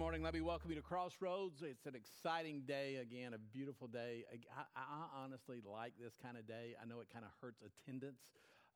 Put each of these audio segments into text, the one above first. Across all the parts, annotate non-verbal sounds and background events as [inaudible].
morning. Let me welcome you to Crossroads. It's an exciting day again, a beautiful day. I, I honestly like this kind of day. I know it kind of hurts attendance,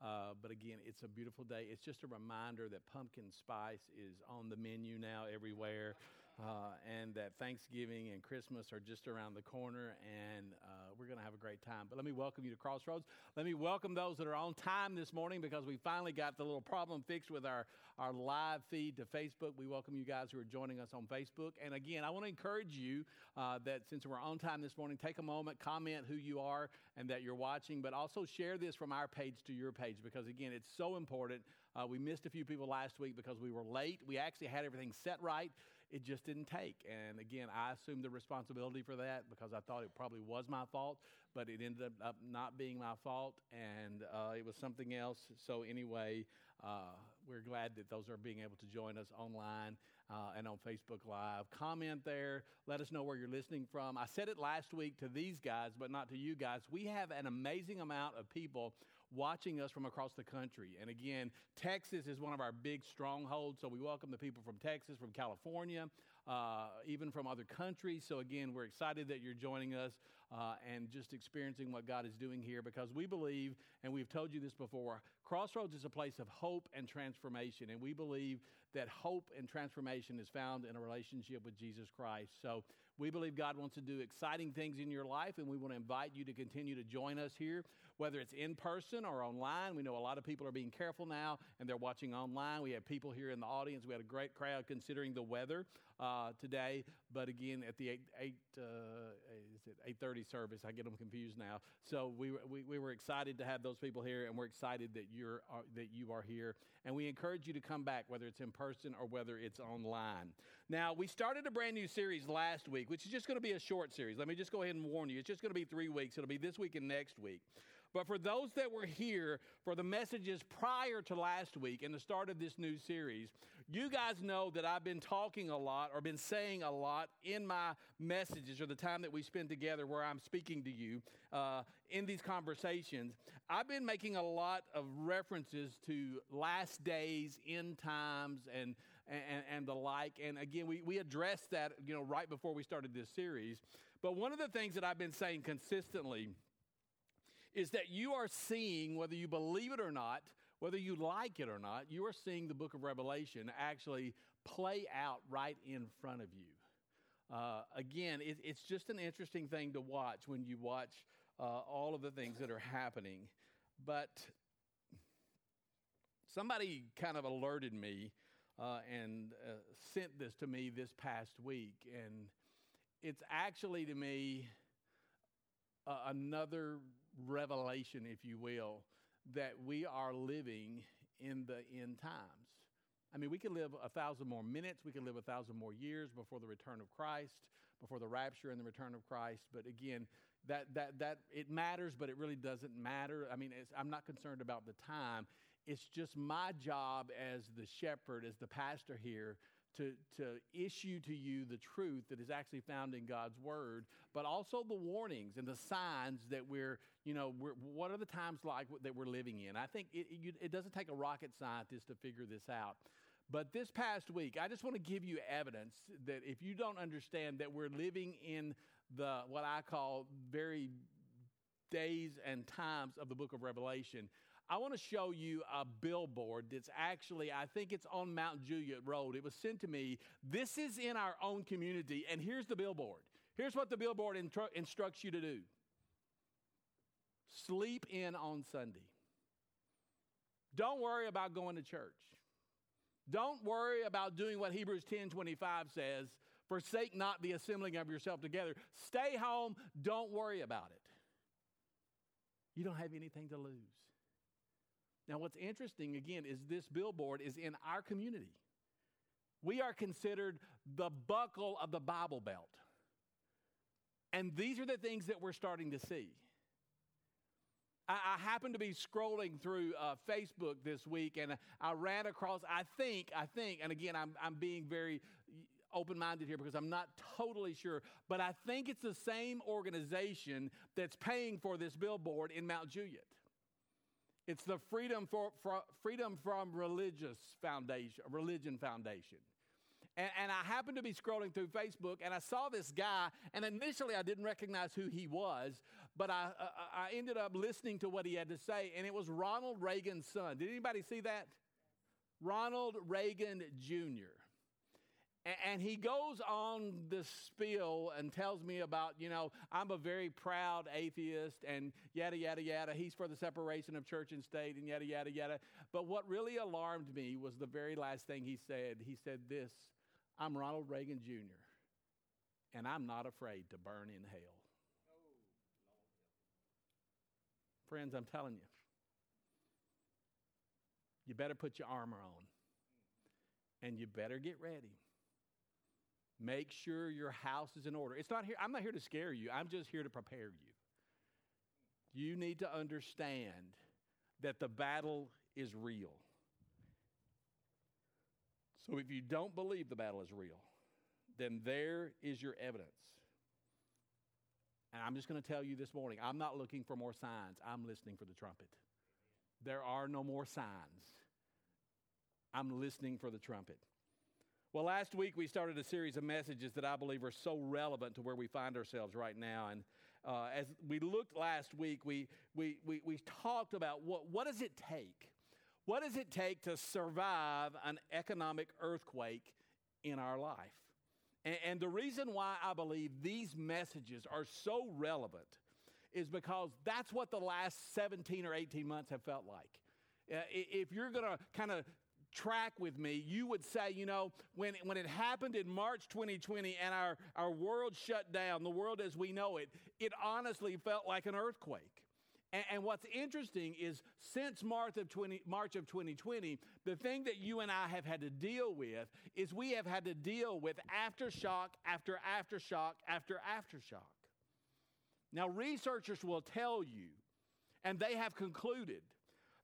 uh, but again, it's a beautiful day. It's just a reminder that pumpkin spice is on the menu now everywhere uh, and that Thanksgiving and Christmas are just around the corner, and uh, we're going to have a great time. But let me welcome you to Crossroads. Let me welcome those that are on time this morning because we finally got the little problem fixed with our, our live feed to Facebook. We welcome you guys who are joining us on Facebook. And again, I want to encourage you uh, that since we're on time this morning, take a moment, comment who you are and that you're watching, but also share this from our page to your page because, again, it's so important. Uh, we missed a few people last week because we were late. We actually had everything set right it just didn't take. And again, I assumed the responsibility for that because I thought it probably was my fault, but it ended up not being my fault, and uh, it was something else. So, anyway, uh, we're glad that those are being able to join us online uh, and on Facebook Live. Comment there. Let us know where you're listening from. I said it last week to these guys, but not to you guys. We have an amazing amount of people watching us from across the country. And again, Texas is one of our big strongholds. So we welcome the people from Texas, from California, uh, even from other countries. So again, we're excited that you're joining us uh, and just experiencing what God is doing here because we believe, and we've told you this before, Crossroads is a place of hope and transformation. And we believe that hope and transformation is found in a relationship with Jesus Christ. So we believe God wants to do exciting things in your life, and we want to invite you to continue to join us here whether it's in person or online. We know a lot of people are being careful now and they're watching online. We have people here in the audience. We had a great crowd considering the weather uh, today. But again, at the 8, 8 uh, is it 8.30 service, I get them confused now. So we, we, we were excited to have those people here and we're excited that, you're, uh, that you are here. And we encourage you to come back, whether it's in person or whether it's online. Now, we started a brand new series last week, which is just going to be a short series. Let me just go ahead and warn you. It's just going to be three weeks. It'll be this week and next week. But for those that were here for the messages prior to last week and the start of this new series, you guys know that I've been talking a lot or been saying a lot in my messages or the time that we spend together where I'm speaking to you uh, in these conversations. I've been making a lot of references to last days, end times, and, and, and the like. And again, we, we addressed that you know, right before we started this series. But one of the things that I've been saying consistently is that you are seeing, whether you believe it or not, whether you like it or not, you are seeing the book of Revelation actually play out right in front of you. Uh, again, it, it's just an interesting thing to watch when you watch uh, all of the things that are happening. But somebody kind of alerted me uh, and uh, sent this to me this past week. And it's actually to me uh, another revelation, if you will, that we are living in the end times. I mean, we could live a thousand more minutes, we could live a thousand more years before the return of Christ, before the rapture and the return of Christ. But again, that, that, that it matters, but it really doesn't matter. I mean, I'm not concerned about the time. It's just my job as the shepherd, as the pastor here, to, to issue to you the truth that is actually found in God's word, but also the warnings and the signs that we're, you know, we're, what are the times like that we're living in? I think it, it, it doesn't take a rocket scientist to figure this out. But this past week, I just want to give you evidence that if you don't understand that we're living in the, what I call very days and times of the book of Revelation, I want to show you a billboard that's actually, I think it's on Mount Juliet Road. It was sent to me. This is in our own community, and here's the billboard. Here's what the billboard intru- instructs you to do sleep in on Sunday. Don't worry about going to church. Don't worry about doing what Hebrews 10 25 says forsake not the assembling of yourself together. Stay home. Don't worry about it. You don't have anything to lose. Now, what's interesting again is this billboard is in our community. We are considered the buckle of the Bible Belt. And these are the things that we're starting to see. I, I happened to be scrolling through uh, Facebook this week and I ran across, I think, I think, and again, I'm, I'm being very open minded here because I'm not totally sure, but I think it's the same organization that's paying for this billboard in Mount Juliet. It's the Freedom, for, for, Freedom from Religious Foundation, Religion Foundation. And, and, I happened to be scrolling through Facebook and I saw this guy, and initially I didn't recognize who he was, but I, uh, I ended up listening to what he had to say, and it was Ronald Reagan's son. Did anybody see that? Ronald Reagan Jr. And he goes on this spiel and tells me about, you know, I'm a very proud atheist and yada, yada, yada. He's for the separation of church and state and yada, yada, yada. But what really alarmed me was the very last thing he said. He said this I'm Ronald Reagan Jr., and I'm not afraid to burn in hell. Friends, I'm telling you, you better put your armor on and you better get ready. Make sure your house is in order. It's not here, I'm not here to scare you, I'm just here to prepare you. You need to understand that the battle is real. So if you don't believe the battle is real, then there is your evidence. And I'm just going to tell you this morning I'm not looking for more signs, I'm listening for the trumpet. There are no more signs. I'm listening for the trumpet. Well, last week we started a series of messages that I believe are so relevant to where we find ourselves right now. And uh, as we looked last week, we, we, we, we talked about what, what does it take? What does it take to survive an economic earthquake in our life? And, and the reason why I believe these messages are so relevant is because that's what the last 17 or 18 months have felt like. Uh, if you're going to kind of track with me, you would say, you know, when, when it happened in March 2020 and our, our world shut down, the world as we know it, it honestly felt like an earthquake. And, and what's interesting is since March of, 20, March of 2020, the thing that you and I have had to deal with is we have had to deal with aftershock after aftershock after aftershock. Now, researchers will tell you, and they have concluded,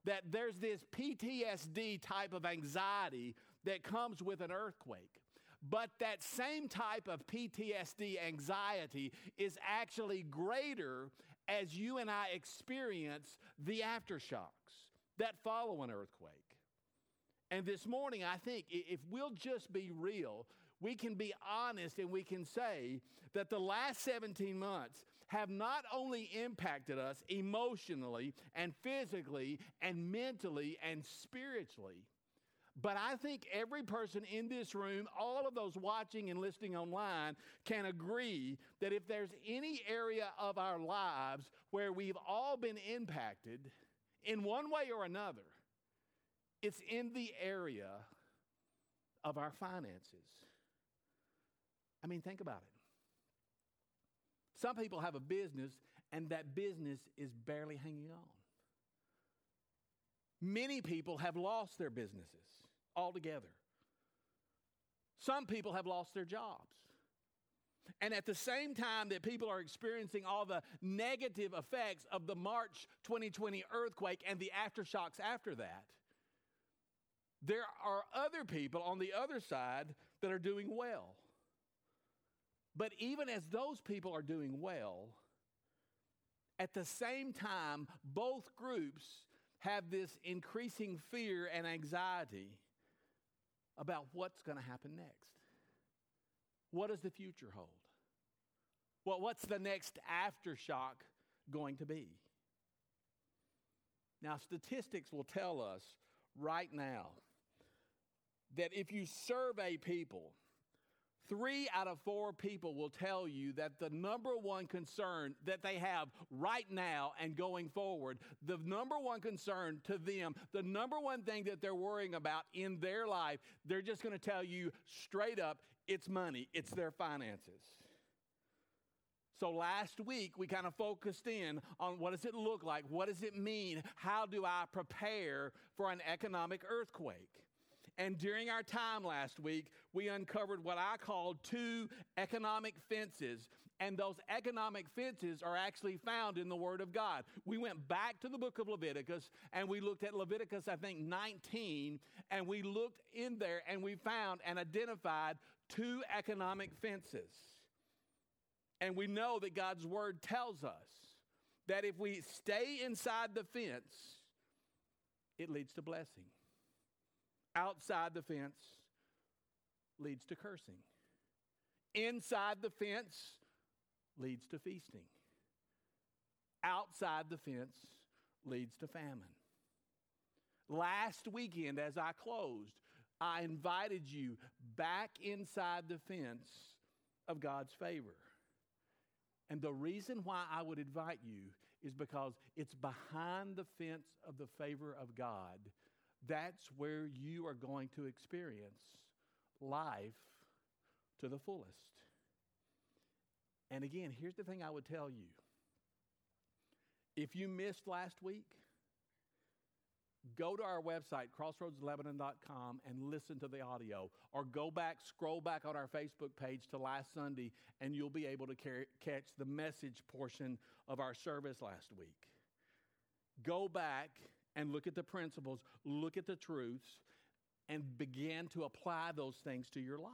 that there's this PTSD type of anxiety that comes with an earthquake. But that same type of PTSD anxiety is actually greater as you and I experience the aftershocks that follow an earthquake. And this morning, I think if we'll just be real, we can be honest and we can say that the last 17 months have not only impacted us emotionally and physically and mentally and spiritually, but I think every person in this room, all of those watching and listening online, can agree that if there's any area of our lives where we've all been impacted in one way or another, it's in the area of our finances. I mean, think about it. Some people have a business, and that business is barely hanging on. Many people have lost their businesses altogether. Some people have lost their jobs. And at the same time that people are experiencing all the negative effects of the March 2020 earthquake and the aftershocks after that, there are other people on the other side that are doing well. But even as those people are doing well, at the same time, both groups have this increasing fear and anxiety about what's going to happen next. What does the future hold? Well, what's the next aftershock going to be? Now, statistics will tell us right now that if you survey people, Three out of four people will tell you that the number one concern that they have right now and going forward, the number one concern to them, the number one thing that they're worrying about in their life, they're just going to tell you straight up it's money, it's their finances. So last week we kind of focused in on what does it look like? What does it mean? How do I prepare for an economic earthquake? And during our time last week, we uncovered what I called two economic fences. And those economic fences are actually found in the Word of God. We went back to the book of Leviticus and we looked at Leviticus, I think, 19, and we looked in there and we found and identified two economic fences. And we know that God's Word tells us that if we stay inside the fence, it leads to blessing outside the fence leads to cursing. Inside the fence leads to feasting. Outside the fence leads to famine. Last weekend, as I closed, I invited you back inside the fence of God's favor. And the reason why I would invite you is because it's behind the fence of the favor of God. That's where you are going to experience life to the fullest. And again, here's the thing I would tell you. If you missed last week, go to our website, crossroadslebanon.com, and listen to the audio. Or go back, scroll back on our Facebook page to last Sunday, and you'll be able to catch the message portion of our service last week. Go back and look at the principles, look at the truths, and begin to apply those things to your life.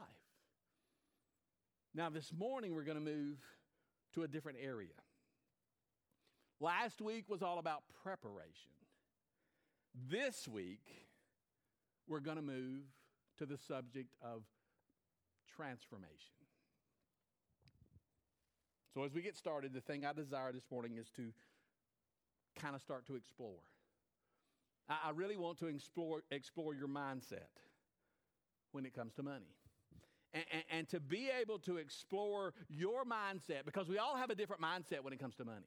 Now, this morning, we're going to move to a different area. Last week was all about preparation. This week, we're going to move to the subject of transformation. So, as we get started, the thing I desire this morning is to kind of start to explore. I, really want to explore, explore your mindset when it comes to money. And, and, and to be able to explore your mindset, because we all have a different mindset when it comes to money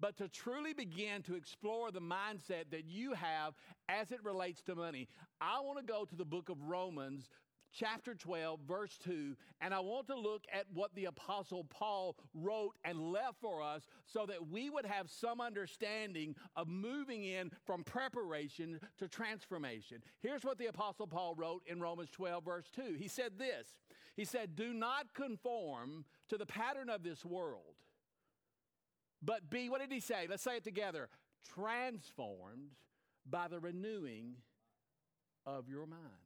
but to truly begin to explore the mindset that you have as it relates to money, I want to go to the book of Romans, chapter 12, verse 2, and I want to look at what the Apostle Paul wrote and left for us so that we would have some understanding of moving in from preparation to transformation. Here's what the Apostle Paul wrote in Romans 12, verse 2. He said this He said, Do not conform to the pattern of this world but be, what did he say? Let's say it together transformed by the renewing of your mind.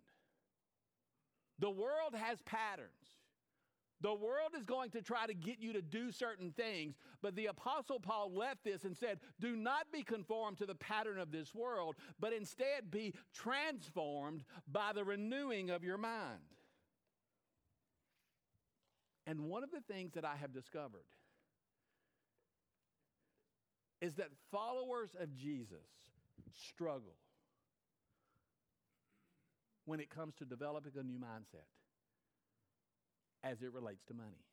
The world has patterns. The world is going to try to get you to do certain things, but the Apostle Paul left this and said, Do not be conformed to the pattern of this world, but instead be transformed by the renewing of your mind. And one of the things that I have discovered is that followers of Jesus struggle when it comes to developing a new mindset as it relates to money.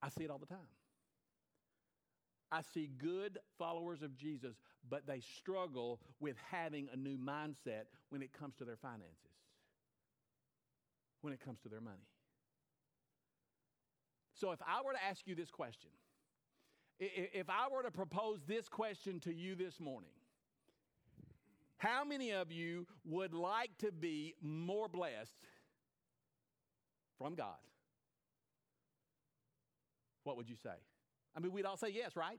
I see it all the time. I see good followers of Jesus, but they struggle with having a new mindset when it comes to their finances, when it comes to their money. So if I were to ask you this question, if I were to propose this question to you this morning, how many of you would like to be more blessed from God? What would you say? I mean, we'd all say yes, right?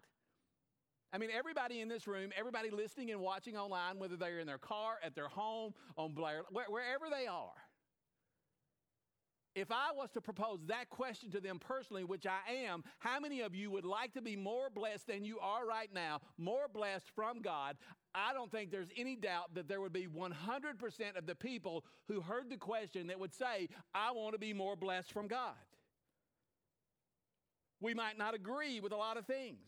I mean, everybody in this room, everybody listening and watching online, whether they're in their car, at their home, on Blair, wherever they are, if I was to propose that question to them personally, which I am, how many of you would like to be more blessed than you are right now, more blessed from God? I don't think there's any doubt that there would be 100% of the people who heard the question that would say, I want to be more blessed from God. We might not agree with a lot of things.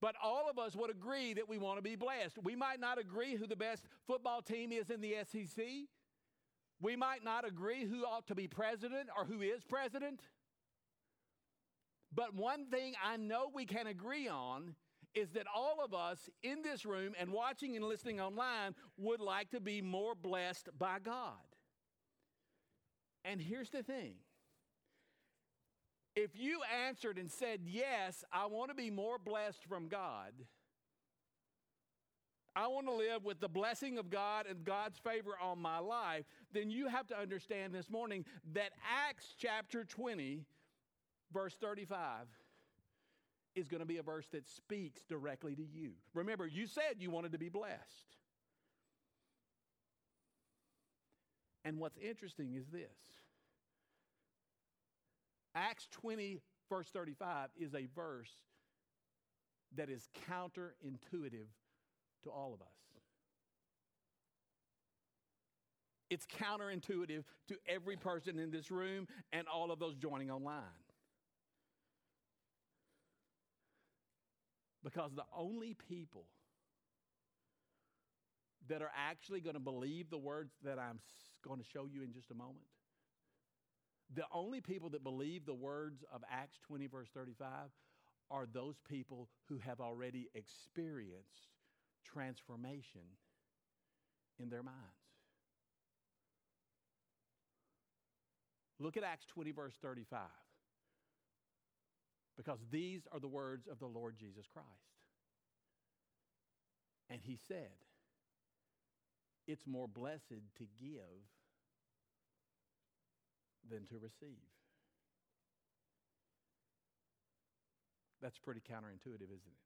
But all of us would agree that we want to be blessed. We might not agree who the best football team is in the SEC. We might not agree who ought to be president or who is president. But one thing I know we can agree on is that all of us in this room and watching and listening online would like to be more blessed by God. And here's the thing if you answered and said, Yes, I want to be more blessed from God I want to live with the blessing of God and God's favor on my life, then you have to understand this morning that Acts chapter 20, verse 35, is going to be a verse that speaks directly to you. Remember, you said you wanted to be blessed. And what's interesting is this Acts 20, verse 35, is a verse that is counterintuitive to all of us. It's counterintuitive to every person in this room and all of those joining online. Because the only people that are actually going to believe the words that I'm going to show you in just a moment, the only people that believe the words of Acts 20, verse 35, are those people who have already experienced transformation in their minds. Look at Acts 20, verse 35 because these are the words of the Lord Jesus Christ. And he said, It's more blessed to give than to receive. That's pretty counterintuitive, isn't it?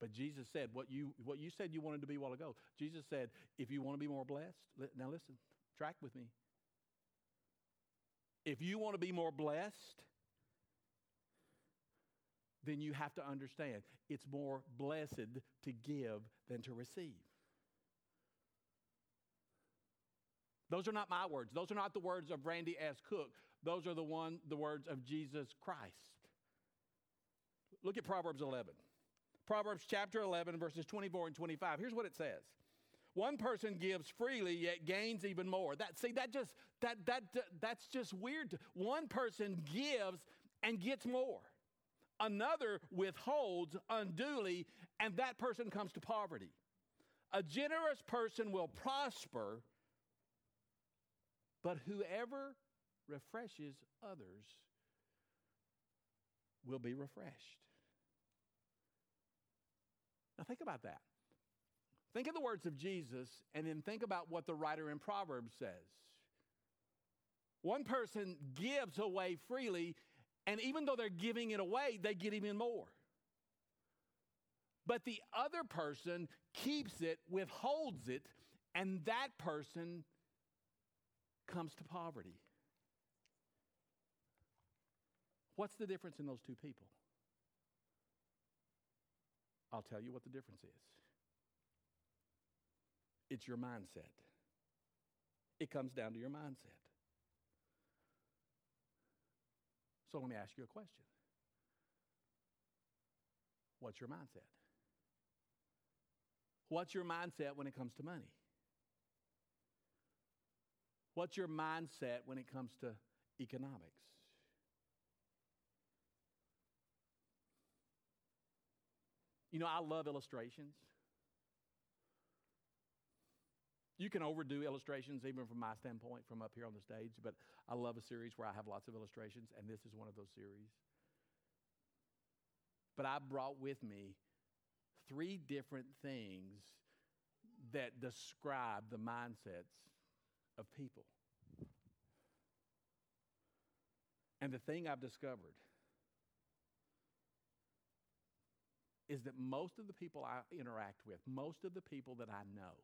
But Jesus said, what you, what you said you wanted to be a while ago, Jesus said, if you want to be more blessed, now listen, track with me. If you want to be more blessed, then you have to understand it's more blessed to give than to receive. Those are not my words. Those are not the words of Randy S. Cook. Those are the one the words of Jesus Christ. Look at Proverbs 11. Proverbs chapter 11 verses 24 and 25. Here's what it says. One person gives freely yet gains even more. That see that just that that that's just weird. One person gives and gets more. Another withholds unduly and that person comes to poverty. A generous person will prosper, but whoever refreshes others will be refreshed. Now think about that. Think of the words of Jesus and then think about what the writer in Proverbs says. One person gives away freely, and even though they're giving it away, they get even more. But the other person keeps it, withholds it, and that person comes to poverty. What's the difference in those two people? I'll tell you what the difference is. It's your mindset. It comes down to your mindset. So let me ask you a question What's your mindset? What's your mindset when it comes to money? What's your mindset when it comes to economics? You know, I love illustrations. You can overdo illustrations, even from my standpoint, from up here on the stage, but I love a series where I have lots of illustrations, and this is one of those series. But I brought with me three different things that describe the mindsets of people. And the thing I've discovered is that most of the people I interact with, most of the people that I know,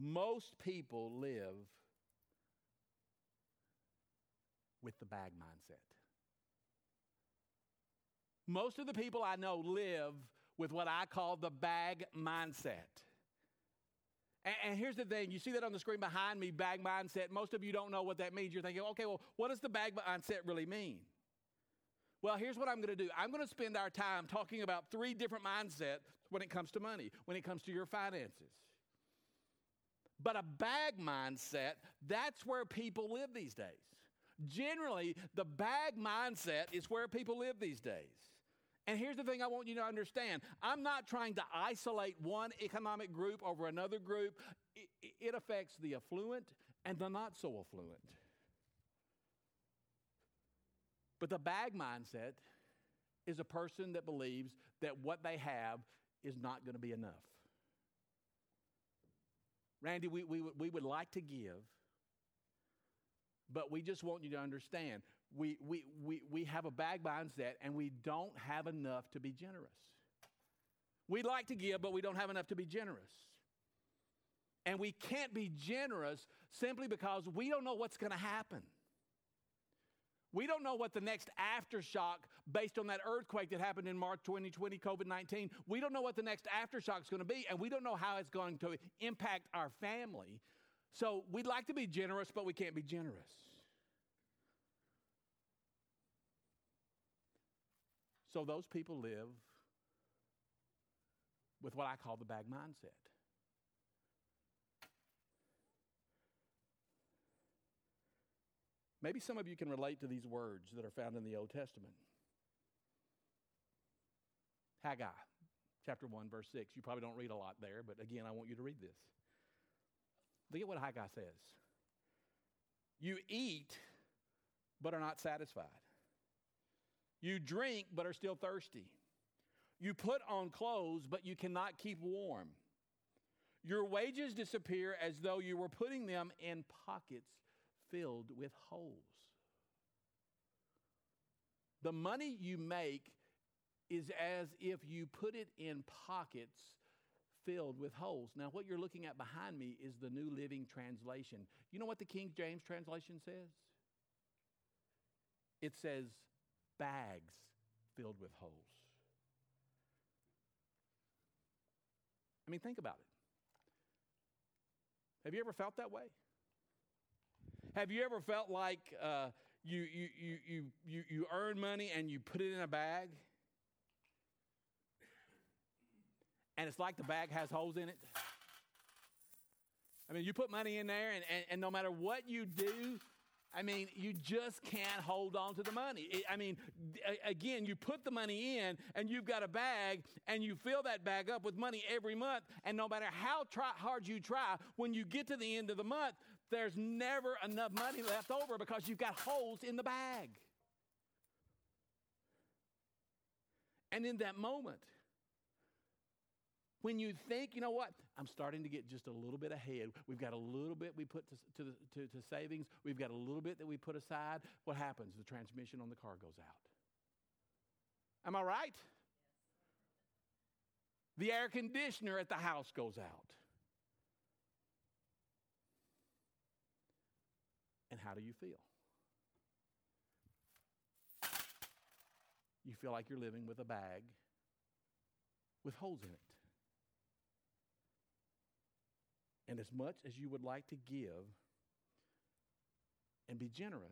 most people live with the bag mindset. Most of the people I know live with what I call the bag mindset. And, here's the thing you see that on the screen behind me, bag mindset. Most of you don't know what that means. You're thinking, okay, well, what does the bag mindset really mean? Well, here's what I'm going to do I'm going to spend our time talking about three different mindsets when it comes to money, when it comes to your finances. But a bag mindset, that's where people live these days. Generally, the bag mindset is where people live these days. And here's the thing I want you to understand I'm not trying to isolate one economic group over another group, it, affects the affluent and the not so affluent. But the bag mindset is a person that believes that what they have is not going to be enough. Randy, we, we, we would like to give, but we just want you to understand we, we, we, we have a bag mindset and we don't have enough to be generous. We'd like to give, but we don't have enough to be generous. And we can't be generous simply because we don't know what's going to happen. We don't know what the next aftershock, based on that earthquake that happened in March 2020, COVID 19, we don't know what the next aftershock is going to be, and we don't know how it's going to impact our family. So we'd like to be generous, but we can't be generous. So those people live with what I call the bag mindset. Maybe some of you can relate to these words that are found in the Old Testament. Haggai, chapter 1, verse 6. You probably don't read a lot there, but again, I want you to read this. Look at what Haggai says. You eat, but are not satisfied. You drink, but are still thirsty. You put on clothes, but you cannot keep warm. Your wages disappear as though you were putting them in pockets filled with holes. The money you make is as if you put it in pockets filled with holes. Now, what you're looking at behind me is the New Living Translation. You know what the King James translation says? It says bags filled with holes. I mean, think about it. Have you ever felt that way? Have you ever felt like uh, you, you, you, you, you, earn money and you put it in a bag? And it's like the bag has holes in it? I mean, you put money in there, and, and, and no matter what you do, I mean, you just can't hold on to the money. I mean, again, you put the money in and you've got a bag and you fill that bag up with money every month. And no matter how try, hard you try, when you get to the end of the month, there's never enough money left over because you've got holes in the bag. And in that moment, when you think, you know what, I'm starting to get just a little bit ahead. We've got a little bit we put to, to, to, to savings, we've got a little bit that we put aside. What happens? The transmission on the car goes out. Am I right? The air conditioner at the house goes out. And how do you feel? You feel like you're living with a bag with holes in it. And as much as you would like to give and be generous,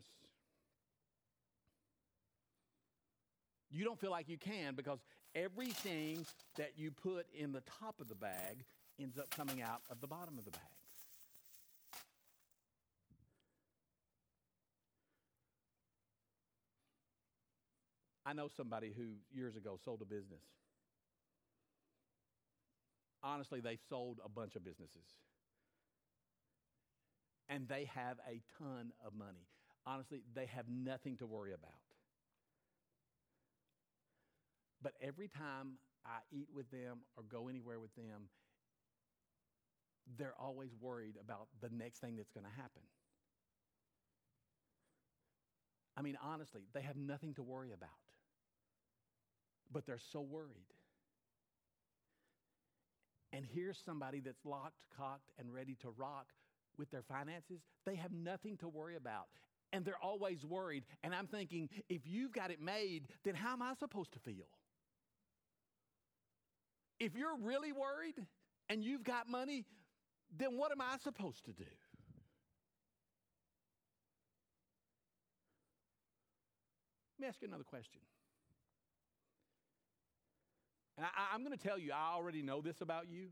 you don't feel like you can because everything that you put in the top of the bag ends up coming out of the bottom of the bag. I know somebody who years ago sold a business. Honestly, they sold a bunch of businesses. And they have a ton of money. Honestly, they have nothing to worry about. But every time I eat with them or go anywhere with them, they're always worried about the next thing that's going to happen. I mean, honestly, they have nothing to worry about but they're so worried. And here's somebody that's locked, cocked, and ready to rock with their finances. They have nothing to worry about. And they're always worried. And I'm thinking, if you've got it made, then how am I supposed to feel? If you're really worried and you've got money, then what am I supposed to do? Let me ask you another question. And I, am going to tell you, I already know this about you.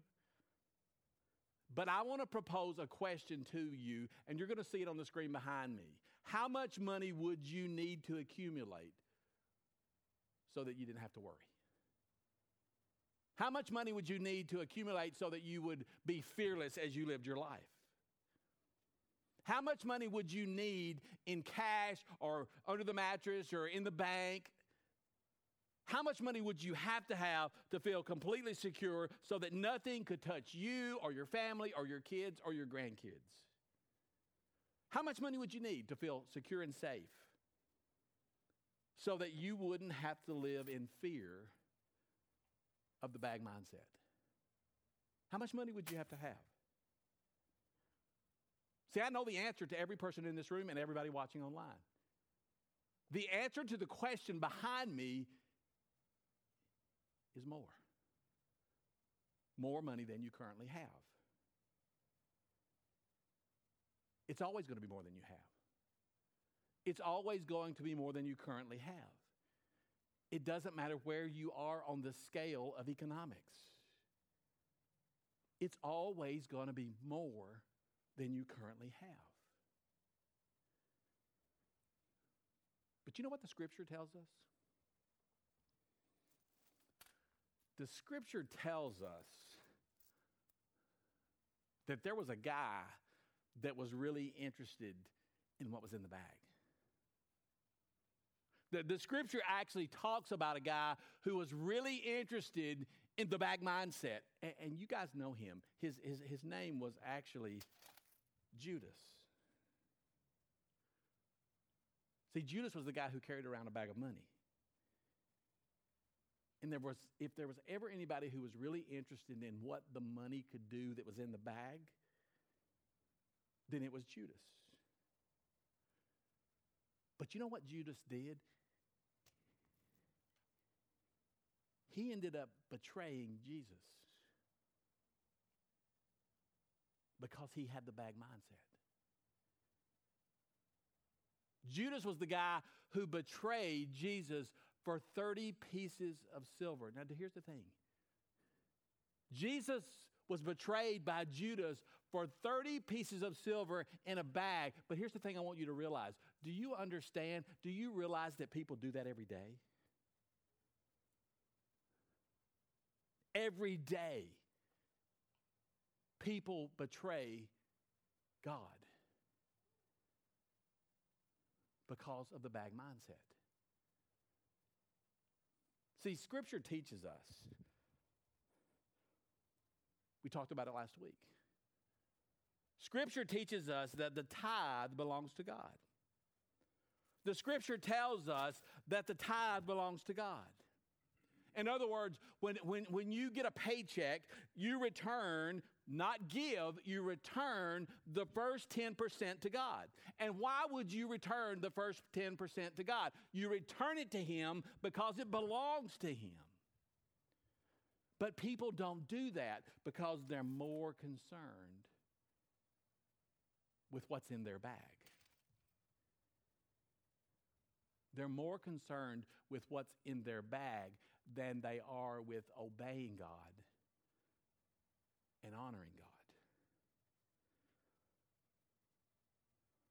But I want to propose a question to you, and you're going to see it on the screen behind me. How much money would you need to accumulate so that you didn't have to worry? How much money would you need to accumulate so that you would be fearless as you lived your life? How much money would you need in cash or under the mattress or in the bank how much money would you have to have to feel completely secure so that nothing could touch you or your family or your kids or your grandkids? How much money would you need to feel secure and safe so that you wouldn't have to live in fear of the bag mindset? How much money would you have to have? See, I know the answer to every person in this room and everybody watching online. The answer to the question behind me is more. More money than you currently have. It's always going to be more than you have. It's always going to be more than you currently have. It doesn't matter where you are on the scale of economics. It's always going to be more than you currently have. But you know what the scripture tells us? The scripture tells us that there was a guy that was really interested in what was in the bag. The, the scripture actually talks about a guy who was really interested in the bag mindset. And, and you guys know him. His, his, his name was actually Judas. See, Judas was the guy who carried around a bag of money. And there was, if there was ever anybody who was really interested in what the money could do that was in the bag, then it was Judas. But you know what Judas did? He ended up betraying Jesus because he had the bag mindset. Judas was the guy who betrayed Jesus for 30 pieces of silver. Now, here's the thing Jesus was betrayed by Judas for 30 pieces of silver in a bag. But here's the thing I want you to realize do you understand? Do you realize that people do that every day? Every day, people betray God because of the bag mindset. See, Scripture teaches us. We talked about it last week. Scripture teaches us that the tithe belongs to God. The Scripture tells us that the tithe belongs to God. In other words, when, when, when you get a paycheck, you return, not give, you return the first 10% to God. And why would you return the first 10% to God? You return it to Him because it belongs to Him. But people don't do that because they're more concerned with what's in their bag. They're more concerned with what's in their bag than they are with obeying God and honoring God.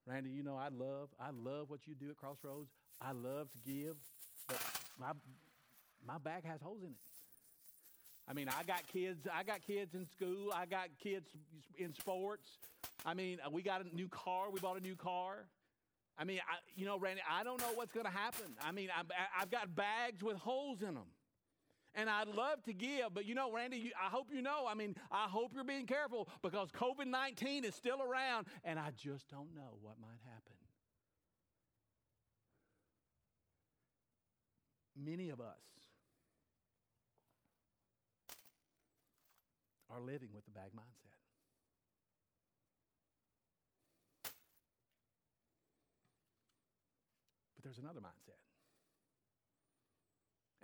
Randy, you know I love I love what you do at Crossroads. I love to give, but my my bag has holes in it. I mean, I got kids. I got kids in school. I got kids in sports. I mean, we got a new car. We bought a new car. I mean, I, you know, Randy, I don't know what's going to happen. I mean, I, I've got bags with holes in them and I'd love to give, but you know, Randy, you, I hope you know. I mean, I hope you're being careful because COVID 19 is still around, and I just don't know what might happen. Many of us are living with the bag mindset. But there's another mindset.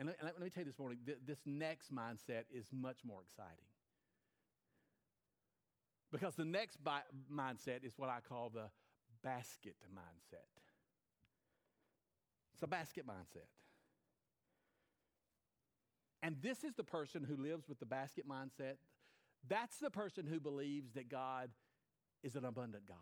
And let, let, me tell you this morning th- this next mindset is much more exciting. Because the next bi- mindset is what I call the basket mindset. It's a basket mindset. And this is the person who lives with the basket mindset. That's the person who believes that God is an abundant God.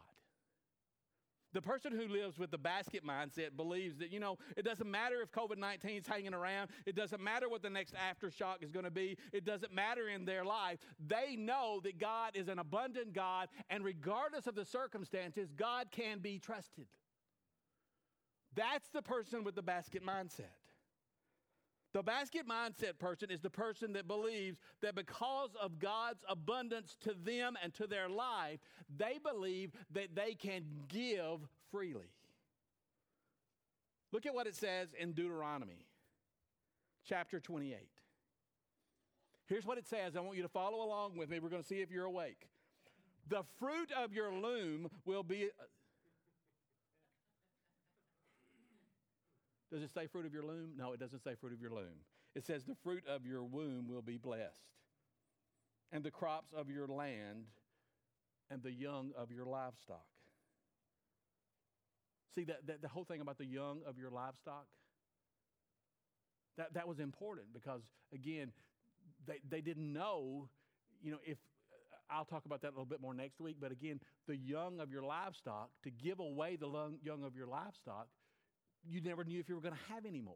The person who lives with the basket mindset believes that, you know, it doesn't matter if COVID 19 is hanging around. It doesn't matter what the next aftershock is going to be. It doesn't matter in their life. They know that God is an abundant God, and regardless of the circumstances, God can be trusted. That's the person with the basket mindset. The basket mindset person is the person that believes that because of God's abundance to them and to their life, they believe that they can give freely. Look at what it says in Deuteronomy chapter 28. Here's what it says. I want you to follow along with me. We're going to see if you're awake. The fruit of your loom will be Does it say fruit of your loom? No, it doesn't say fruit of your loom. It says the fruit of your womb will be blessed, and the crops of your land, and the young of your livestock. See, that, that the whole thing about the young of your livestock, that, that was important because, again, they, they didn't know, you know, if uh, I'll talk about that a little bit more next week, but again, the young of your livestock, to give away the young of your livestock, you never knew if you were going to have any more.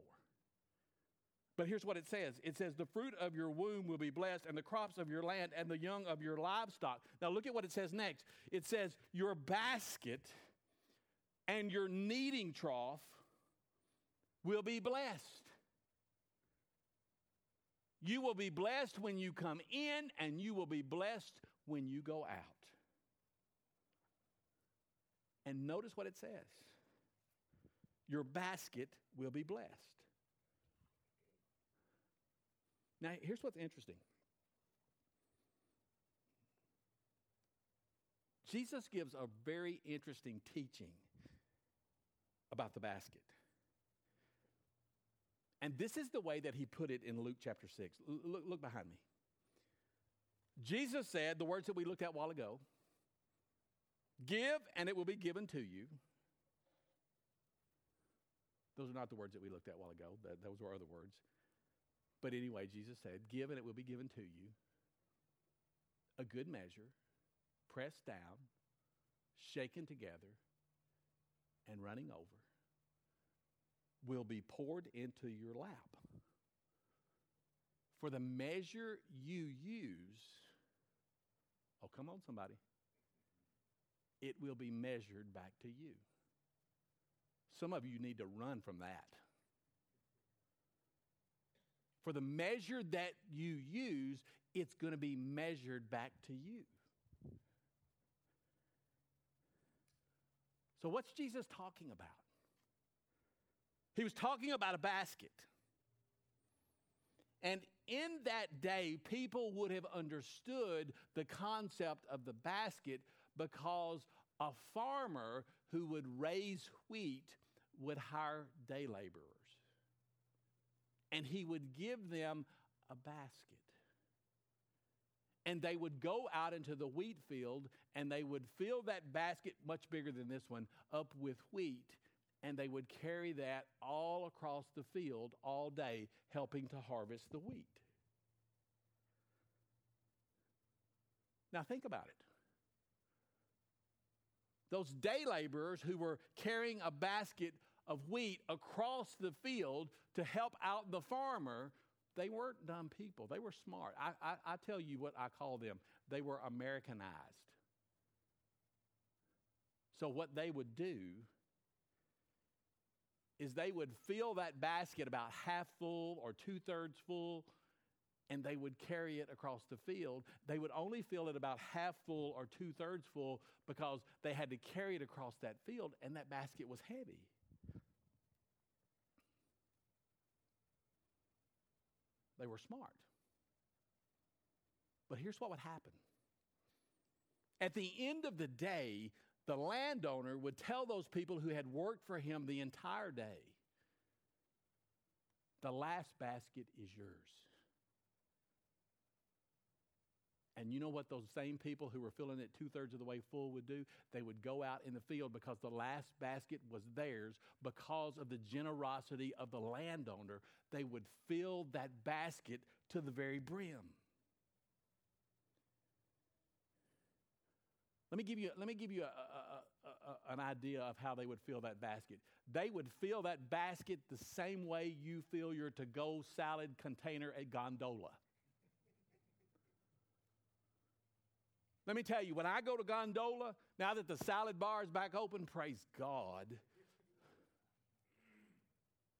But here's what it says it says, The fruit of your womb will be blessed, and the crops of your land, and the young of your livestock. Now, look at what it says next. It says, Your basket and your kneading trough will be blessed. You will be blessed when you come in, and you will be blessed when you go out. And notice what it says your basket will be blessed. Now, here's what's interesting Jesus gives a very interesting teaching about the basket. And this is the way that he put it in Luke chapter 6. Look, look behind me. Jesus said the words that we looked at a while ago Give, and it will be given to you. Those are not the words that we looked at a while ago, that, those were other words. But anyway, Jesus said, Give, and it will be given to you. A good measure, pressed down, shaken together, and running over, will be poured into your lap. For the measure you use, oh, come on, somebody, it will be measured back to you. Some of you need to run from that. For the measure that you use, it's going to be measured back to you. So, what's Jesus talking about? He was talking about a basket. And in that day, people would have understood the concept of the basket because a farmer who would raise wheat would hire day laborers. And he would give them a basket. And they would go out into the wheat field and they would fill that basket, much bigger than this one, up with wheat. And they would carry that all across the field all day, helping to harvest the wheat. Now, think about it. Those day laborers who were carrying a basket of wheat across the field to help out the farmer, they weren't dumb people. They were smart. I, I, I tell you what I call them they were Americanized. So, what they would do is they would fill that basket about half full or two thirds full, and they would carry it across the field. They would only fill it about half full or two thirds full because they had to carry it across that field, and that basket was heavy. They were smart. But here's what would happen at the end of the day, the landowner would tell those people who had worked for him the entire day, the last basket is yours. And you know what those same people who were filling it two thirds of the way full would do? They would go out in the field because the last basket was theirs because of the generosity of the landowner. They would fill that basket to the very brim. Let me give you, let me give you a, a, a, an idea of how they would fill that basket. They would fill that basket the same way you fill your to go salad container at Gondola. Let me tell you, when I go to Gondola, now that the salad bar is back open, praise God.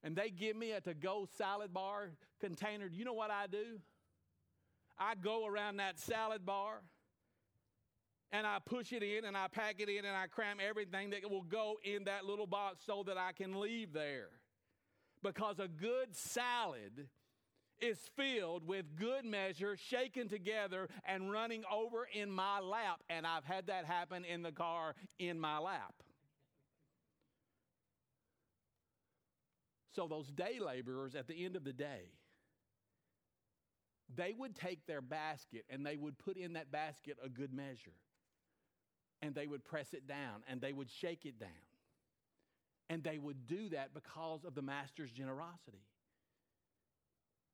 And they give me a to go salad bar container. You know what I do? I go around that salad bar and I push it in and I pack it in and I cram everything that will go in that little box so that I can leave there. Because a good salad is filled with good measure, shaken together, and running over in my lap. And I've had that happen in the car in my lap. So those day laborers at the end of the day, they would take their basket and they would put in that basket a good measure. And they would press it down and they would shake it down. And they would do that because of the master's generosity.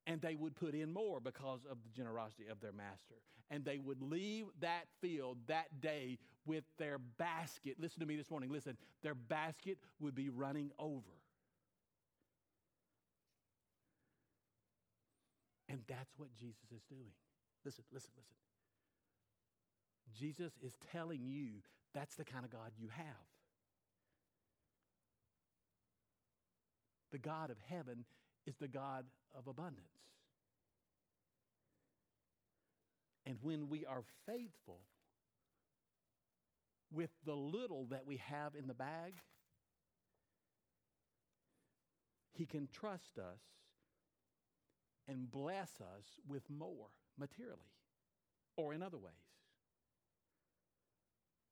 And they would put in more because of the generosity of their master. And they would leave that field that day with their basket. Listen to me this morning. Listen, their basket would be running over. And that's what Jesus is doing. Listen, listen, listen. Jesus is telling you that's the kind of God you have. The God of heaven is the God of abundance. And when we are faithful with the little that we have in the bag, He can trust us and bless us with more materially or in other ways.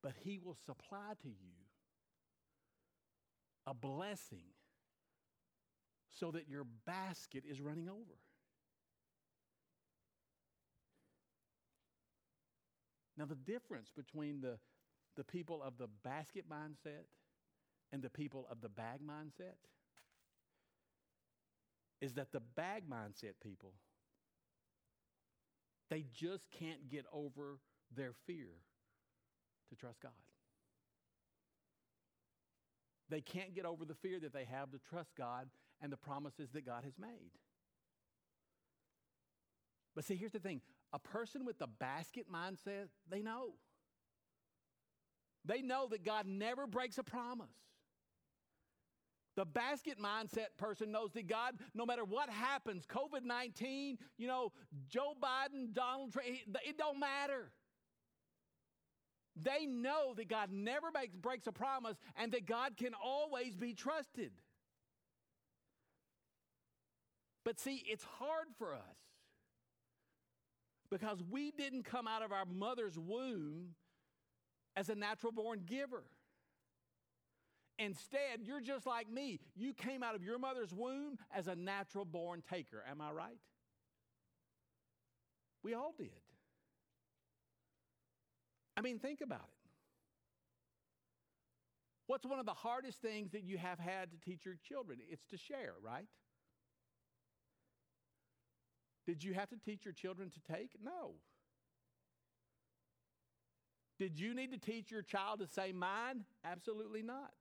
But He will supply to you a blessing so that your basket is running over. Now, the difference between the, the people of the basket mindset and the people of the bag mindset is that the bag mindset people, they just can't get over their fear to trust God. They can't get over the fear that they have to trust God and the promises that God has made. But see, here's the thing a person with the basket mindset, they know. They know that God never breaks a promise. The basket mindset person knows that God, no matter what happens, COVID 19, you know, Joe Biden, Donald Trump, it don't matter. They know that God never breaks a promise and that God can always be trusted. But see, it's hard for us because we didn't come out of our mother's womb as a natural born giver. Instead, you're just like me. You came out of your mother's womb as a natural born taker. Am I right? We all did. I mean, think about it. What's one of the hardest things that you have had to teach your children? It's to share, right? Did you have to teach your children to take? No. Did you need to teach your child to say mine? Absolutely not.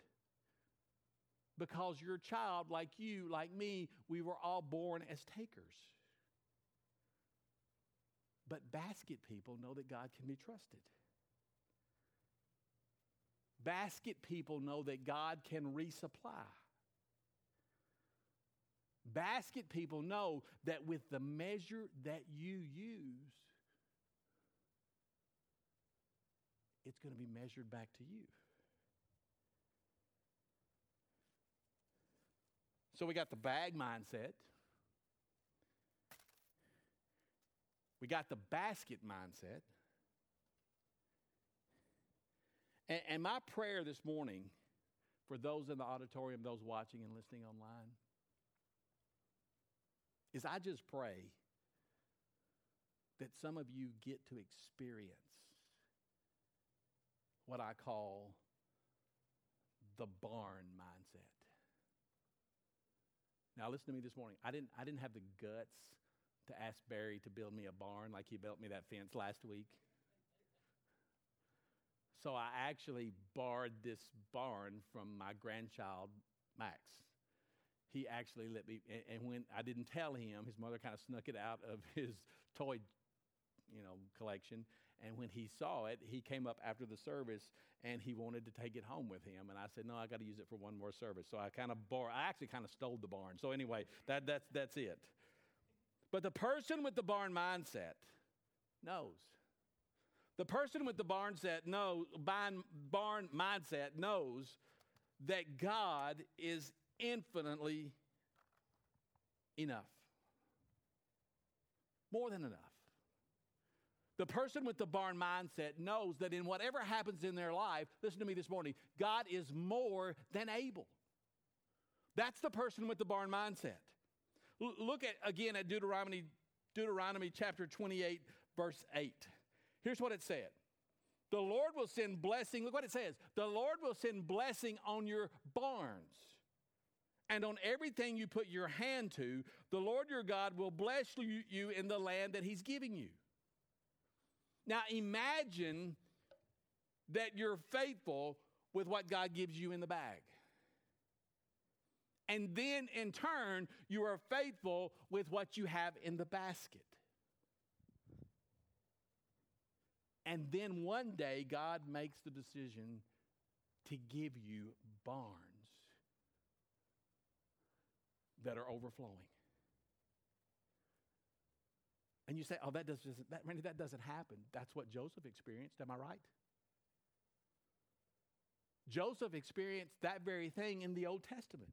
Because your child, like you, like me, we were all born as takers. But basket people know that God can be trusted. Basket people know that God can resupply. Basket people know that with the measure that you use, it's going to be measured back to you. So we got the bag mindset. We got the basket mindset. And, and, my prayer this morning for those in the auditorium, those watching and listening online, is I just pray that some of you get to experience what I call the barn mindset. Now, listen to me this morning. I didn't, I didn't have the guts to ask Barry to build me a barn like he built me that fence last week. So I actually borrowed this barn from my grandchild, Max he actually let me, and, and when I didn't tell him, his mother kind of snuck it out of [laughs] his toy, you know, collection. And when he saw it, he came up after the service and he wanted to take it home with him. And I said, no, I got to use it for one more service. So I kind of bore, I actually kind of stole the barn. So anyway, that, that's, that's it. But the person with the barn mindset knows. The person with the barn set knows, barn mindset knows that God is infinitely enough. More than enough. The person with the barn mindset knows that in whatever happens in their life, listen to me this morning, God is more than able. That's the person with the barn mindset. L- look at again at Deuteronomy, Deuteronomy chapter 28, verse 8. Here's what it said. The Lord will send blessing. Look what it says. The Lord will send blessing on your barns and on everything you put your hand to. The Lord your God will bless you in the land that He's giving you. Now imagine that you're faithful with what God gives you in the bag. And then in turn, you are faithful with what you have in the basket. And then one day, God makes the decision to give you barns that are overflowing. And you say, oh, that doesn't, that, Randy, that doesn't happen. That's what Joseph experienced. Am I right? Joseph experienced that very thing in the Old Testament.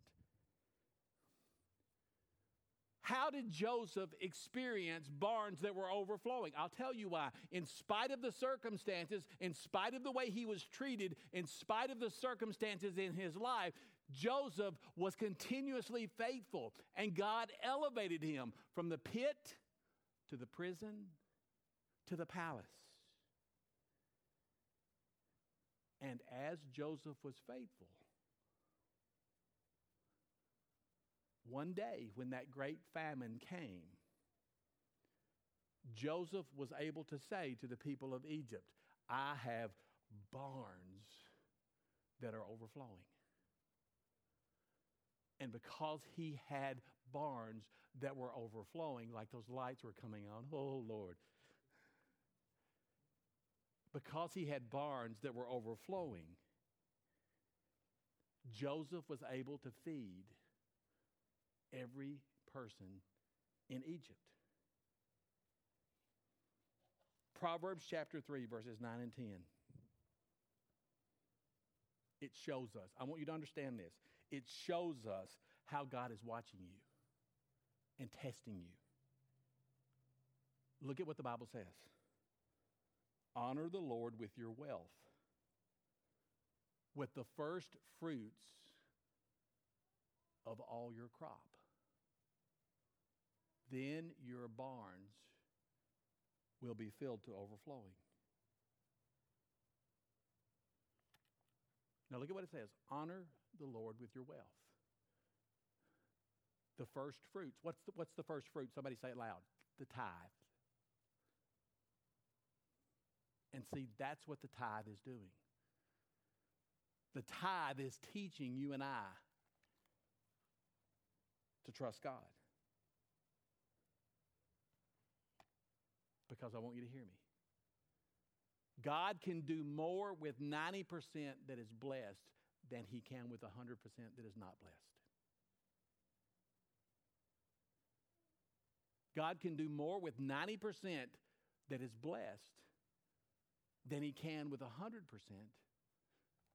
How did Joseph experience barns that were overflowing? I'll tell you why. In spite of the circumstances, in spite of the way he was treated, in spite of the circumstances in his life, Joseph was continuously faithful, and God elevated him from the pit to the prison to the palace. And as Joseph was faithful, one day when that great famine came, Joseph was able to say to the people of Egypt, I have barns that are overflowing. And because he had barns that were overflowing, like those lights were coming on, oh Lord. Because he had barns that were overflowing, Joseph was able to feed every person in Egypt. Proverbs chapter 3, verses 9 and 10. It shows us. I want you to understand this. It shows us how God is watching you and testing you. Look at what the Bible says Honor the Lord with your wealth, with the first fruits of all your crop then your barns will be filled to overflowing. Now look at what it says honor the Lord with your wealth. The first fruits. What's the, what's the first fruit? Somebody say it loud. The tithe. And see, that's what the tithe is doing. The tithe is teaching you and I to trust God. because I want you to hear me. God can do more with 90% that is blessed than he can with 100% that is not blessed. God can do more with 90% that is blessed than he can with 100%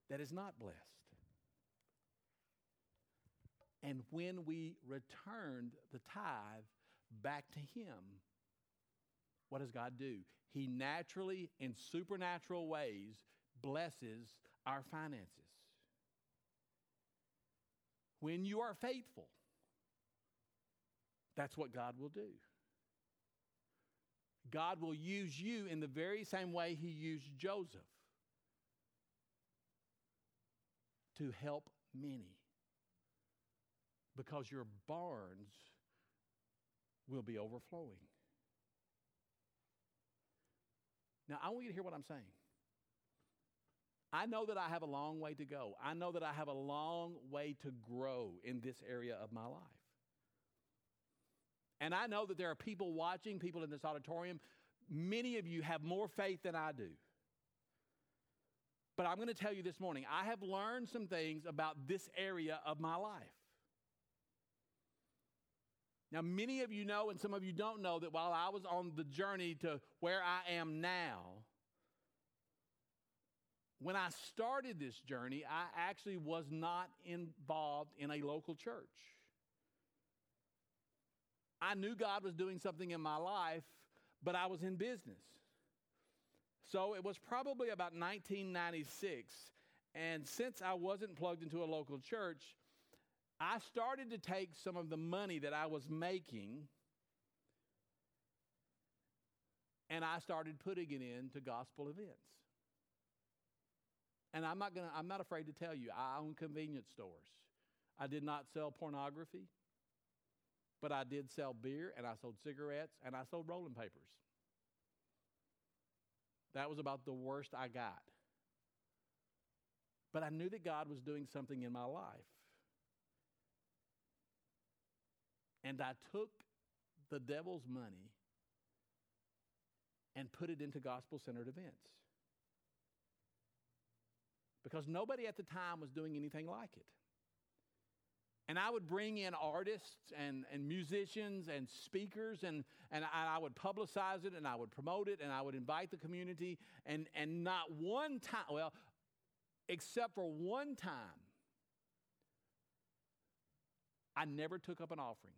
that is not blessed. And when we returned the tithe back to him, what does God do? He naturally, in supernatural ways, blesses our finances. When you are faithful, that's what God will do. God will use you in the very same way He used Joseph to help many because your barns will be overflowing. Now, I want you to hear what I'm saying. I know that I have a long way to go. I know that I have a long way to grow in this area of my life. And I know that there are people watching, people in this auditorium. Many of you have more faith than I do. But I'm going to tell you this morning, I have learned some things about this area of my life. Now, many of you know, and some of you don't know, that while I was on the journey to where I am now, when I started this journey, I actually was not involved in a local church. I knew God was doing something in my life, but I was in business. So it was probably about 1996. And since I wasn't plugged into a local church, I started to take some of the money that I was making and I started putting it into gospel events. And I'm not gonna I'm not afraid to tell you, I own convenience stores. I did not sell pornography, but I did sell beer and I sold cigarettes and I sold rolling papers. That was about the worst I got. But I knew that God was doing something in my life. And I took the devil's money and put it into gospel centered events. Because nobody at the time was doing anything like it. And I would bring in artists and, and musicians and speakers, and, and I, would publicize it and I would promote it and I would invite the community. And, and not one time, well, except for one time, I never took up an offering.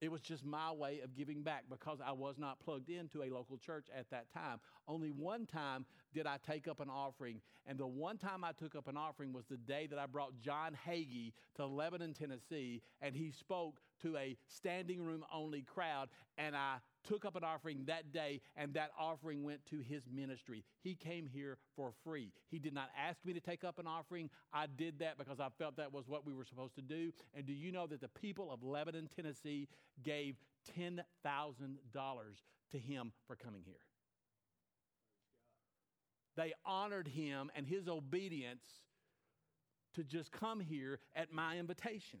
It was just my way of giving back because I was not plugged into a local church at that time. Only one time did I take up an offering, and the one time I took up an offering was the day that I brought John Hagee to Lebanon, Tennessee, and he spoke to a standing room only crowd, and I took up an offering that day, and that offering went to his ministry. He came here for free. He did not ask me to take up an offering. I did that because I felt that was what we were supposed to do. And do you know that the people of Lebanon, Tennessee gave $10,000 to him for coming here? They honored him and his obedience to just come here at my invitation.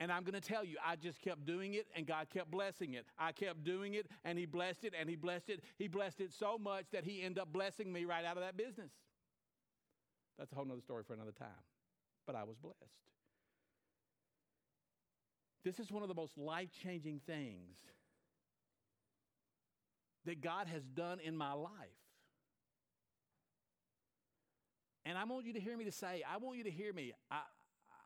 And I'm going to tell you, I just kept doing it and God kept blessing it. I kept doing it and He blessed it and He blessed it. He blessed it so much that He ended up blessing me right out of that business. That's a whole other story for another time. But I was blessed. This is one of the most life changing things that God has done in my life. And I want you to hear me to say, I want you to hear me. I,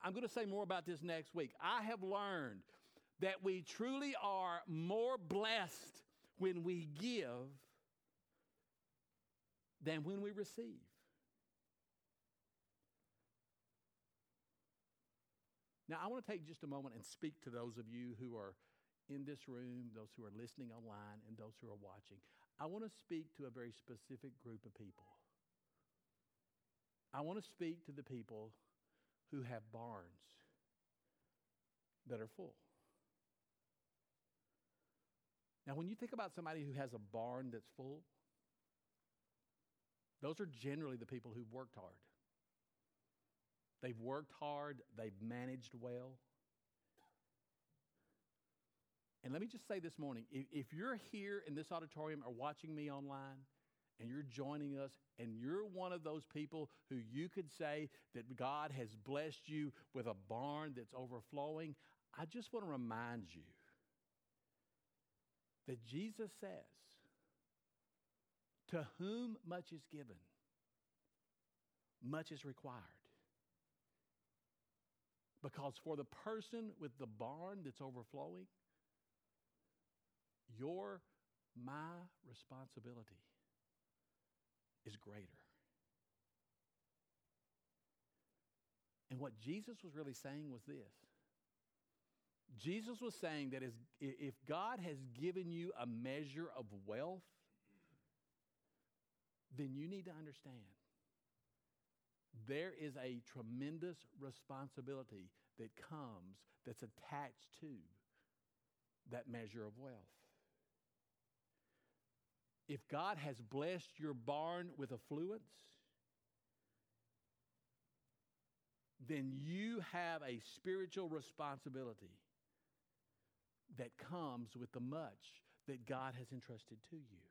I'm going to say more about this next week. I have learned that we truly are more blessed when we give than when we receive. Now, I want to take just a moment and speak to those of you who are in this room, those who are listening online, and those who are watching. I want to speak to a very specific group of people. I want to speak to the people who have barns that are full. Now, when you think about somebody who has a barn that's full, those are generally the people who've worked hard. They've worked hard, they've managed well. And let me just say this morning if, if you're here in this auditorium or watching me online, and you're joining us, and you're one of those people who you could say that God has blessed you with a barn that's overflowing, I just want to remind you that Jesus says, To whom much is given, much is required. Because for the person with the barn that's overflowing, you're my responsibility is greater. And what Jesus was really saying was this Jesus was saying that if God has given you a measure of wealth, then you need to understand there is a tremendous responsibility that comes that's attached to that measure of wealth. If God has blessed your barn with affluence, then you have a spiritual responsibility that comes with the much that God has entrusted to you.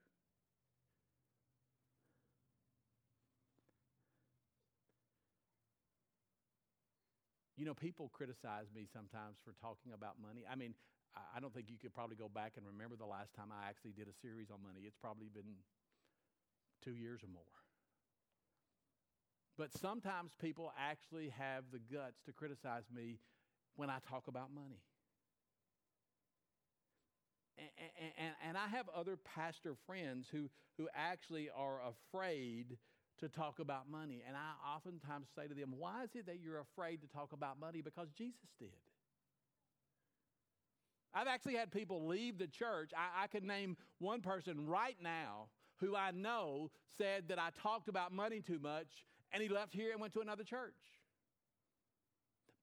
You know, people criticize me sometimes for talking about money. I mean, I don't think you could probably go back and remember the last time I actually did a series on money. It's probably been two years or more. But sometimes people actually have the guts to criticize me when I talk about money. And, and, and, I have other pastor friends who, who actually are afraid to talk about money. And I oftentimes say to them, Why is it that you're afraid to talk about money? Because Jesus did. I've actually had people leave the church. I, I could name one person right now who I know said that I talked about money too much, and he left here and went to another church.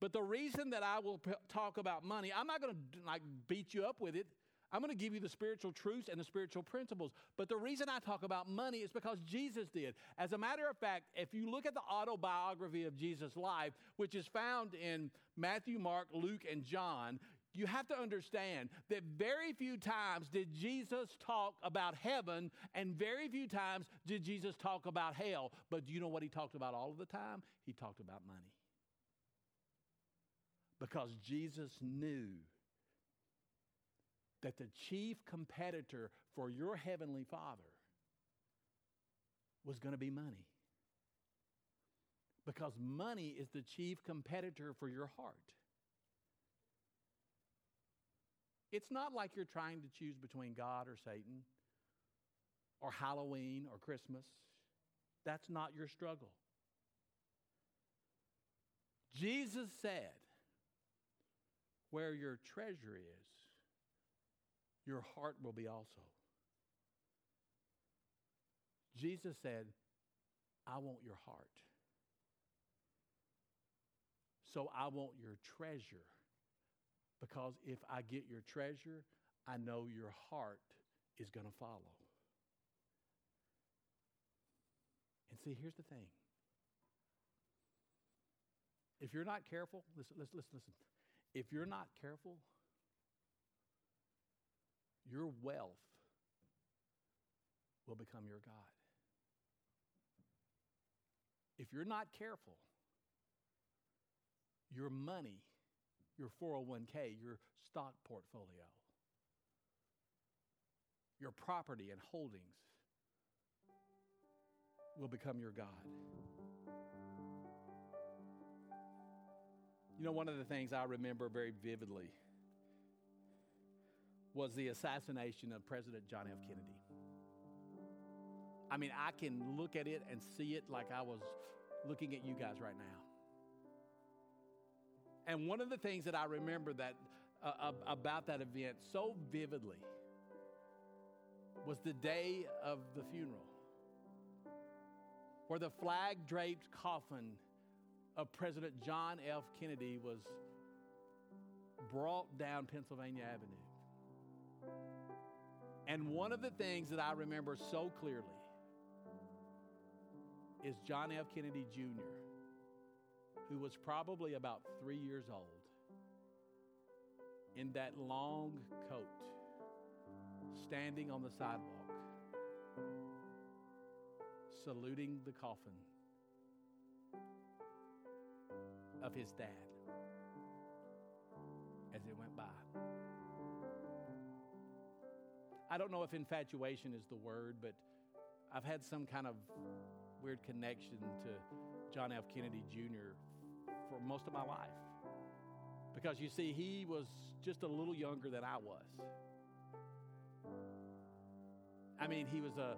But the reason that I will p- talk about money, I'm not going to like beat you up with it. I'm going to give you the spiritual truths and the spiritual principles. But the reason I talk about money is because Jesus did. As a matter of fact, if you look at the autobiography of Jesus' life, which is found in Matthew, Mark, Luke, and John, you have to understand that very few times did Jesus talk about heaven, and very few times did Jesus talk about hell. But do you know what he talked about all of the time? He talked about money. Because Jesus knew that the chief competitor for your heavenly Father was going to be money. Because money is the chief competitor for your heart. It's not like you're trying to choose between God or Satan or Halloween or Christmas. That's not your struggle. Jesus said, Where your treasure is, your heart will be also. Jesus said, I want your heart. So I want your treasure because if I get your treasure, I know your heart is going to follow. And see, here's the thing. If you're not careful, listen, listen, listen, listen. If you're not careful, your wealth will become your God. If you're not careful, your money your 401k, your stock portfolio, your property and holdings will become your God. You know, one of the things I remember very vividly was the assassination of President John F. Kennedy. I mean, I can look at it and see it like I was looking at you guys right now. And one of the things that I remember that uh, about that event so vividly was the day of the funeral, where the flag draped coffin of President John F. Kennedy was brought down Pennsylvania Avenue. And one of the things that I remember so clearly is John F. Kennedy Jr who was probably about three years old, in that long coat, standing on the sidewalk, saluting the coffin of his dad as it went by. I don't know if infatuation is the word, but I've had some kind of weird connection to John F. Kennedy Jr for most of my life. Because you see, he was just a little younger than I was. I mean, he was a,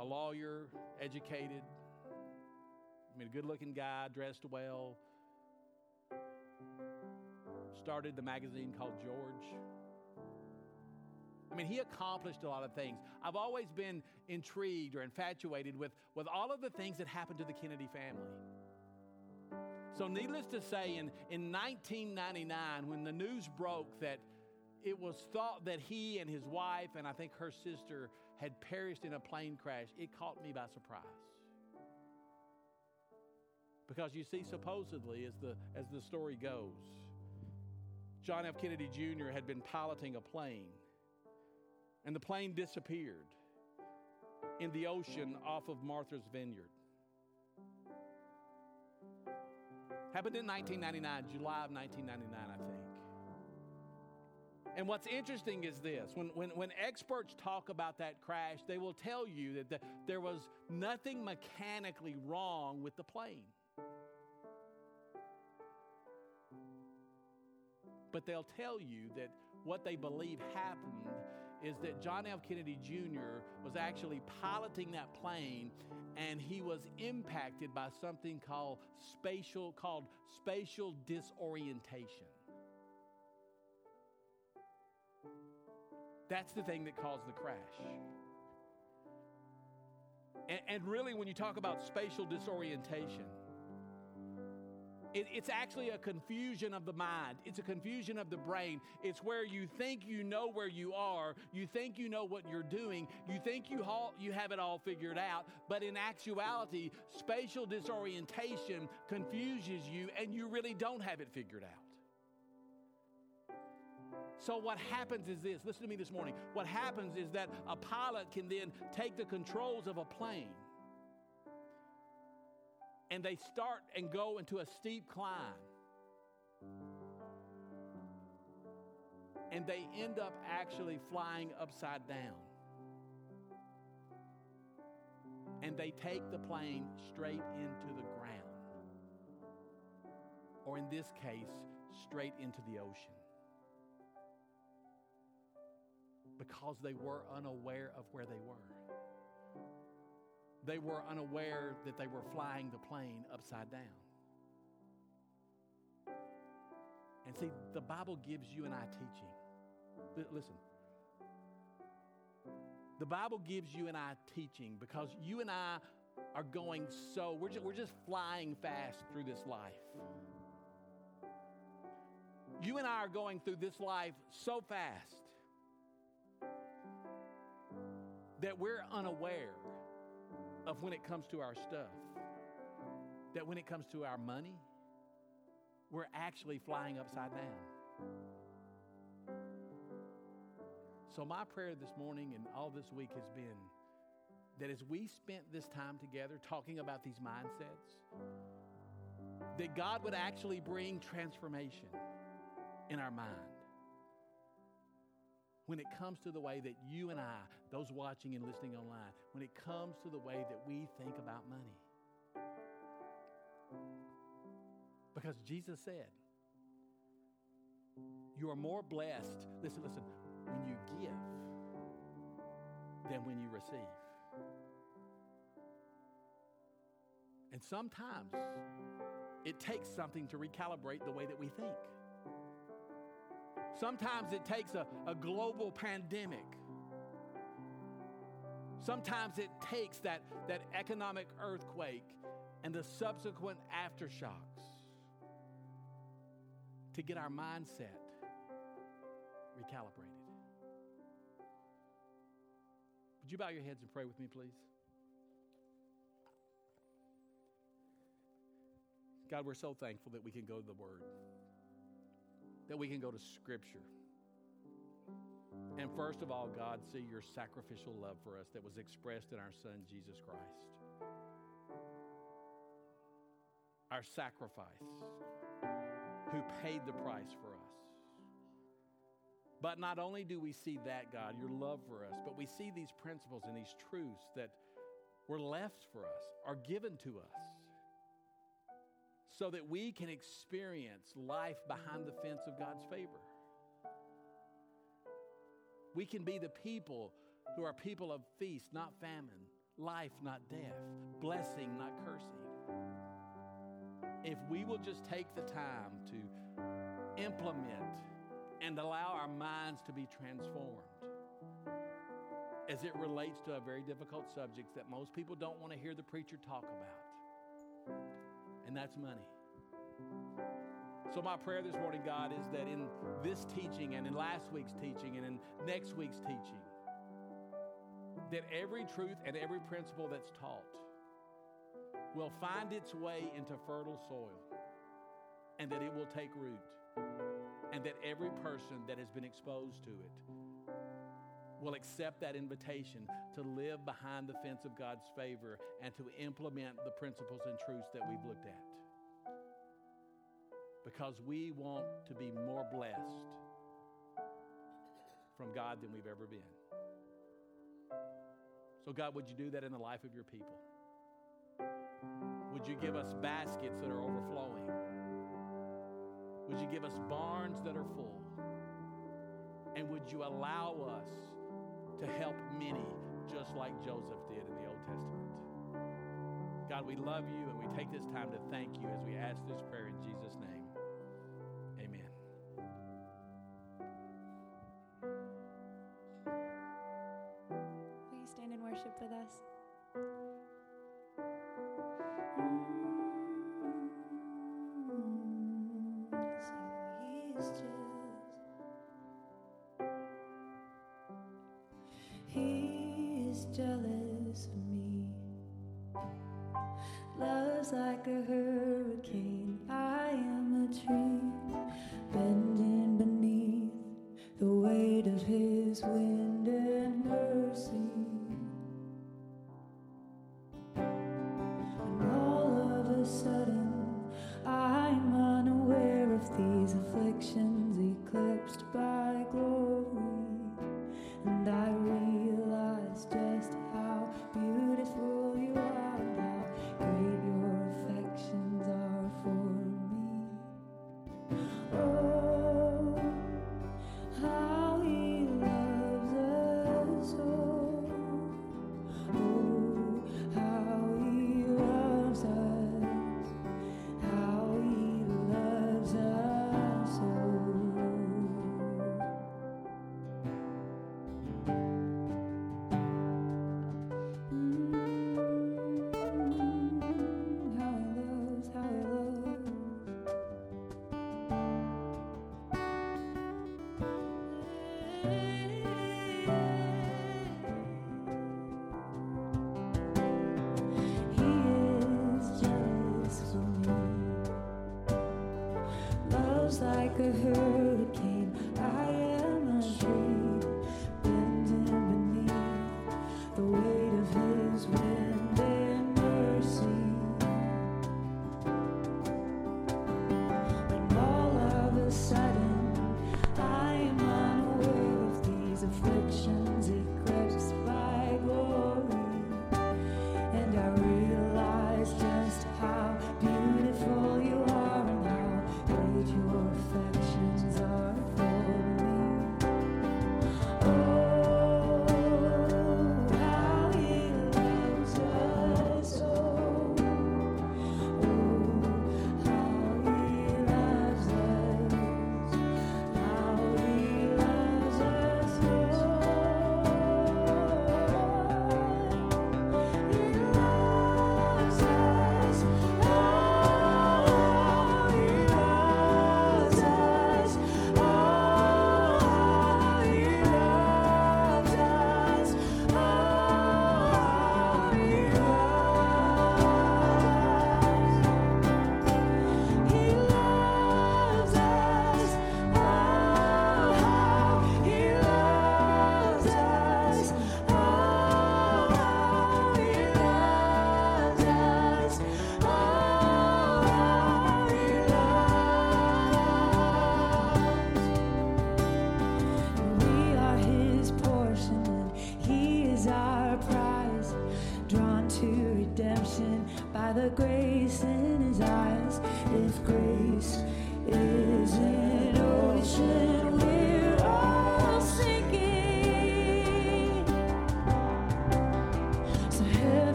a lawyer, educated, I mean, a good looking guy, dressed well. Started the magazine called George. I mean, he accomplished a lot of things. I've always been intrigued or infatuated with, with all of the things that happened to the Kennedy family. So, needless to say, in, in 1999, when the news broke that it was thought that he and his wife, and I think her sister, had perished in a plane crash, it caught me by surprise. Because you see, supposedly, as the, as the story goes, John F. Kennedy Jr. had been piloting a plane, and the plane disappeared in the ocean off of Martha's Vineyard. Happened in 1999, July of 1999, I think. And what's interesting is this when, when, when experts talk about that crash, they will tell you that the, there was nothing mechanically wrong with the plane. But they'll tell you that what they believe happened is that John F. Kennedy Jr. was actually piloting that plane and he was impacted by something called spatial called spatial disorientation. That's the thing that caused the crash. And, and really, when you talk about spatial disorientation, it, it's actually a confusion of the mind. It's a confusion of the brain. It's where you think you know where you are, you think you know what you're doing, you think you, ha- you have it all figured out, but in actuality, spatial disorientation confuses you and you really don't have it figured out. So, what happens is this listen to me this morning. What happens is that a pilot can then take the controls of a plane and they start and go into a steep climb. And they end up actually flying upside down. And they take the plane straight into the ground. Or in this case, straight into the ocean. Because they were unaware of where they were they were unaware that they were flying the plane upside down. And see, the Bible gives you and I teaching. Listen, the Bible gives you and I teaching because you and I are going so, we're just, we're just flying fast through this life. You and I are going through this life so fast that we're unaware of when it comes to our stuff. That when it comes to our money, we're actually flying upside down. So, my prayer this morning and all this week has been that as we spent this time together talking about these mindsets, that God would actually bring transformation in our mind when it comes to the way that you and I, those watching and listening online, when it comes to the way that we think about money. Because Jesus said, You are more blessed, listen, listen, when you give than when you receive. And sometimes it takes something to recalibrate the way that we think. Sometimes it takes a, a global pandemic. Sometimes it takes that, that economic earthquake and the subsequent aftershocks to get our mindset recalibrated. Would you bow your heads and pray with me, please? God, we're so thankful that we can go to the Word that we can go to Scripture. And first of all, God, see your sacrificial love for us that was expressed in our Son, Jesus Christ. Our sacrifice, who paid the price for us. But not only do we see that, God, your love for us, but we see these principles and these truths that were left for us, are given to us so that we can experience life behind the fence of God's favor. We can be the people who are people of feast, not famine, life, not death, blessing, not cursing. If we will just take the time to implement and allow our minds to be transformed as it relates to a very difficult subject that most people don't want to hear the preacher talk about and that's money. So, my prayer this morning, God, is that in this teaching and in last week's teaching and in next week's teaching, that every truth and every principle that's taught will find its way into fertile soil and that it will take root and that every person that has been exposed to it will accept that invitation to live behind the fence of God's favor and to implement the principles and truths that we've looked at. Because we want to be more blessed from God than we've ever been. So, God, would you do that in the life of your people? Would you give us baskets that are overflowing? Would you give us barns that are full? And would you allow us to help many, just like Joseph did in the Old Testament. God, we love you and we take this time to thank you as we ask this prayer in Jesus' name. The a.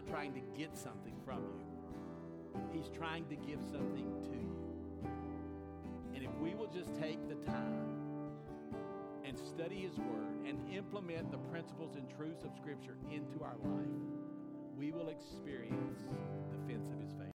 not trying to get something from you, He's trying to give something to you. And if we will just take the time and study His Word and implement the principles and truths of Scripture into our life, we will experience the fence of His favor.